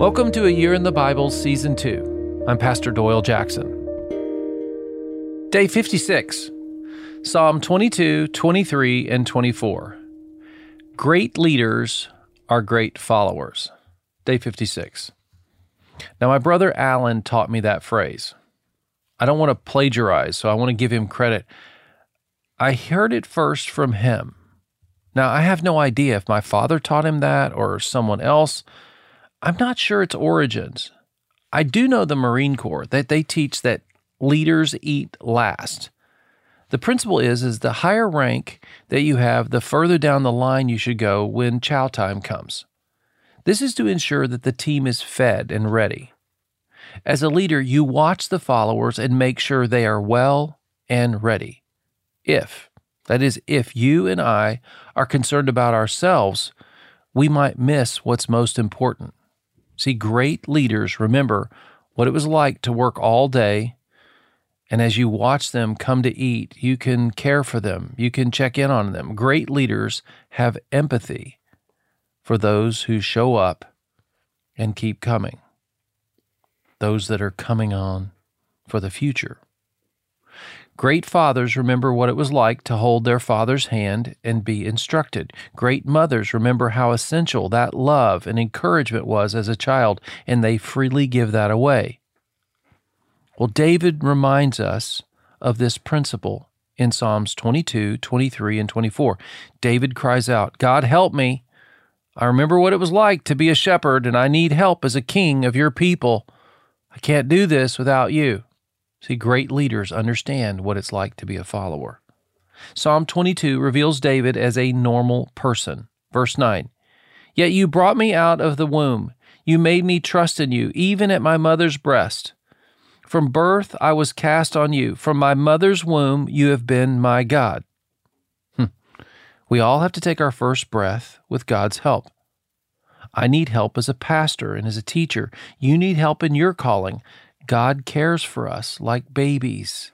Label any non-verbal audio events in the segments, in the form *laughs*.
Welcome to A Year in the Bible, Season 2. I'm Pastor Doyle Jackson. Day 56, Psalm 22, 23, and 24. Great leaders are great followers. Day 56. Now, my brother Alan taught me that phrase. I don't want to plagiarize, so I want to give him credit. I heard it first from him. Now, I have no idea if my father taught him that or someone else. I'm not sure its origins. I do know the Marine Corps that they teach that leaders eat last. The principle is is the higher rank that you have, the further down the line you should go when chow time comes. This is to ensure that the team is fed and ready. As a leader, you watch the followers and make sure they are well and ready. If, that is, if you and I are concerned about ourselves, we might miss what's most important. See, great leaders remember what it was like to work all day. And as you watch them come to eat, you can care for them, you can check in on them. Great leaders have empathy for those who show up and keep coming, those that are coming on for the future. Great fathers remember what it was like to hold their father's hand and be instructed. Great mothers remember how essential that love and encouragement was as a child, and they freely give that away. Well, David reminds us of this principle in Psalms 22, 23, and 24. David cries out, God help me. I remember what it was like to be a shepherd, and I need help as a king of your people. I can't do this without you. See, great leaders understand what it's like to be a follower. Psalm 22 reveals David as a normal person. Verse 9 Yet you brought me out of the womb. You made me trust in you, even at my mother's breast. From birth I was cast on you. From my mother's womb you have been my God. Hm. We all have to take our first breath with God's help. I need help as a pastor and as a teacher. You need help in your calling. God cares for us like babies.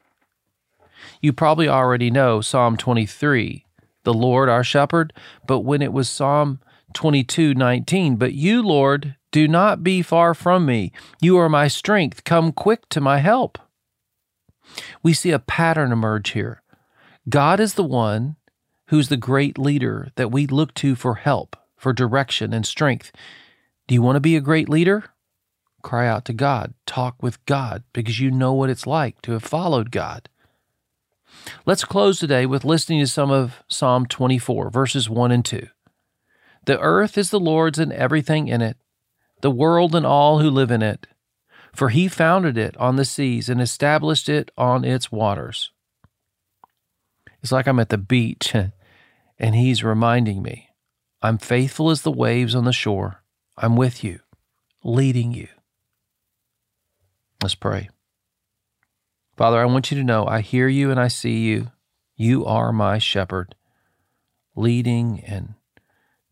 You probably already know Psalm 23, the Lord our shepherd, but when it was Psalm 22, 19, but you, Lord, do not be far from me. You are my strength. Come quick to my help. We see a pattern emerge here. God is the one who's the great leader that we look to for help, for direction and strength. Do you want to be a great leader? Cry out to God. Talk with God because you know what it's like to have followed God. Let's close today with listening to some of Psalm 24, verses 1 and 2. The earth is the Lord's and everything in it, the world and all who live in it. For he founded it on the seas and established it on its waters. It's like I'm at the beach *laughs* and he's reminding me I'm faithful as the waves on the shore. I'm with you, leading you. Let's pray. Father, I want you to know I hear you and I see you. You are my shepherd, leading and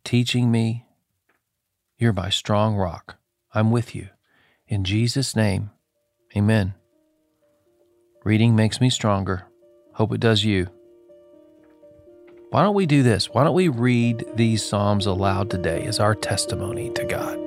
teaching me. You're my strong rock. I'm with you. In Jesus' name, amen. Reading makes me stronger. Hope it does you. Why don't we do this? Why don't we read these Psalms aloud today as our testimony to God?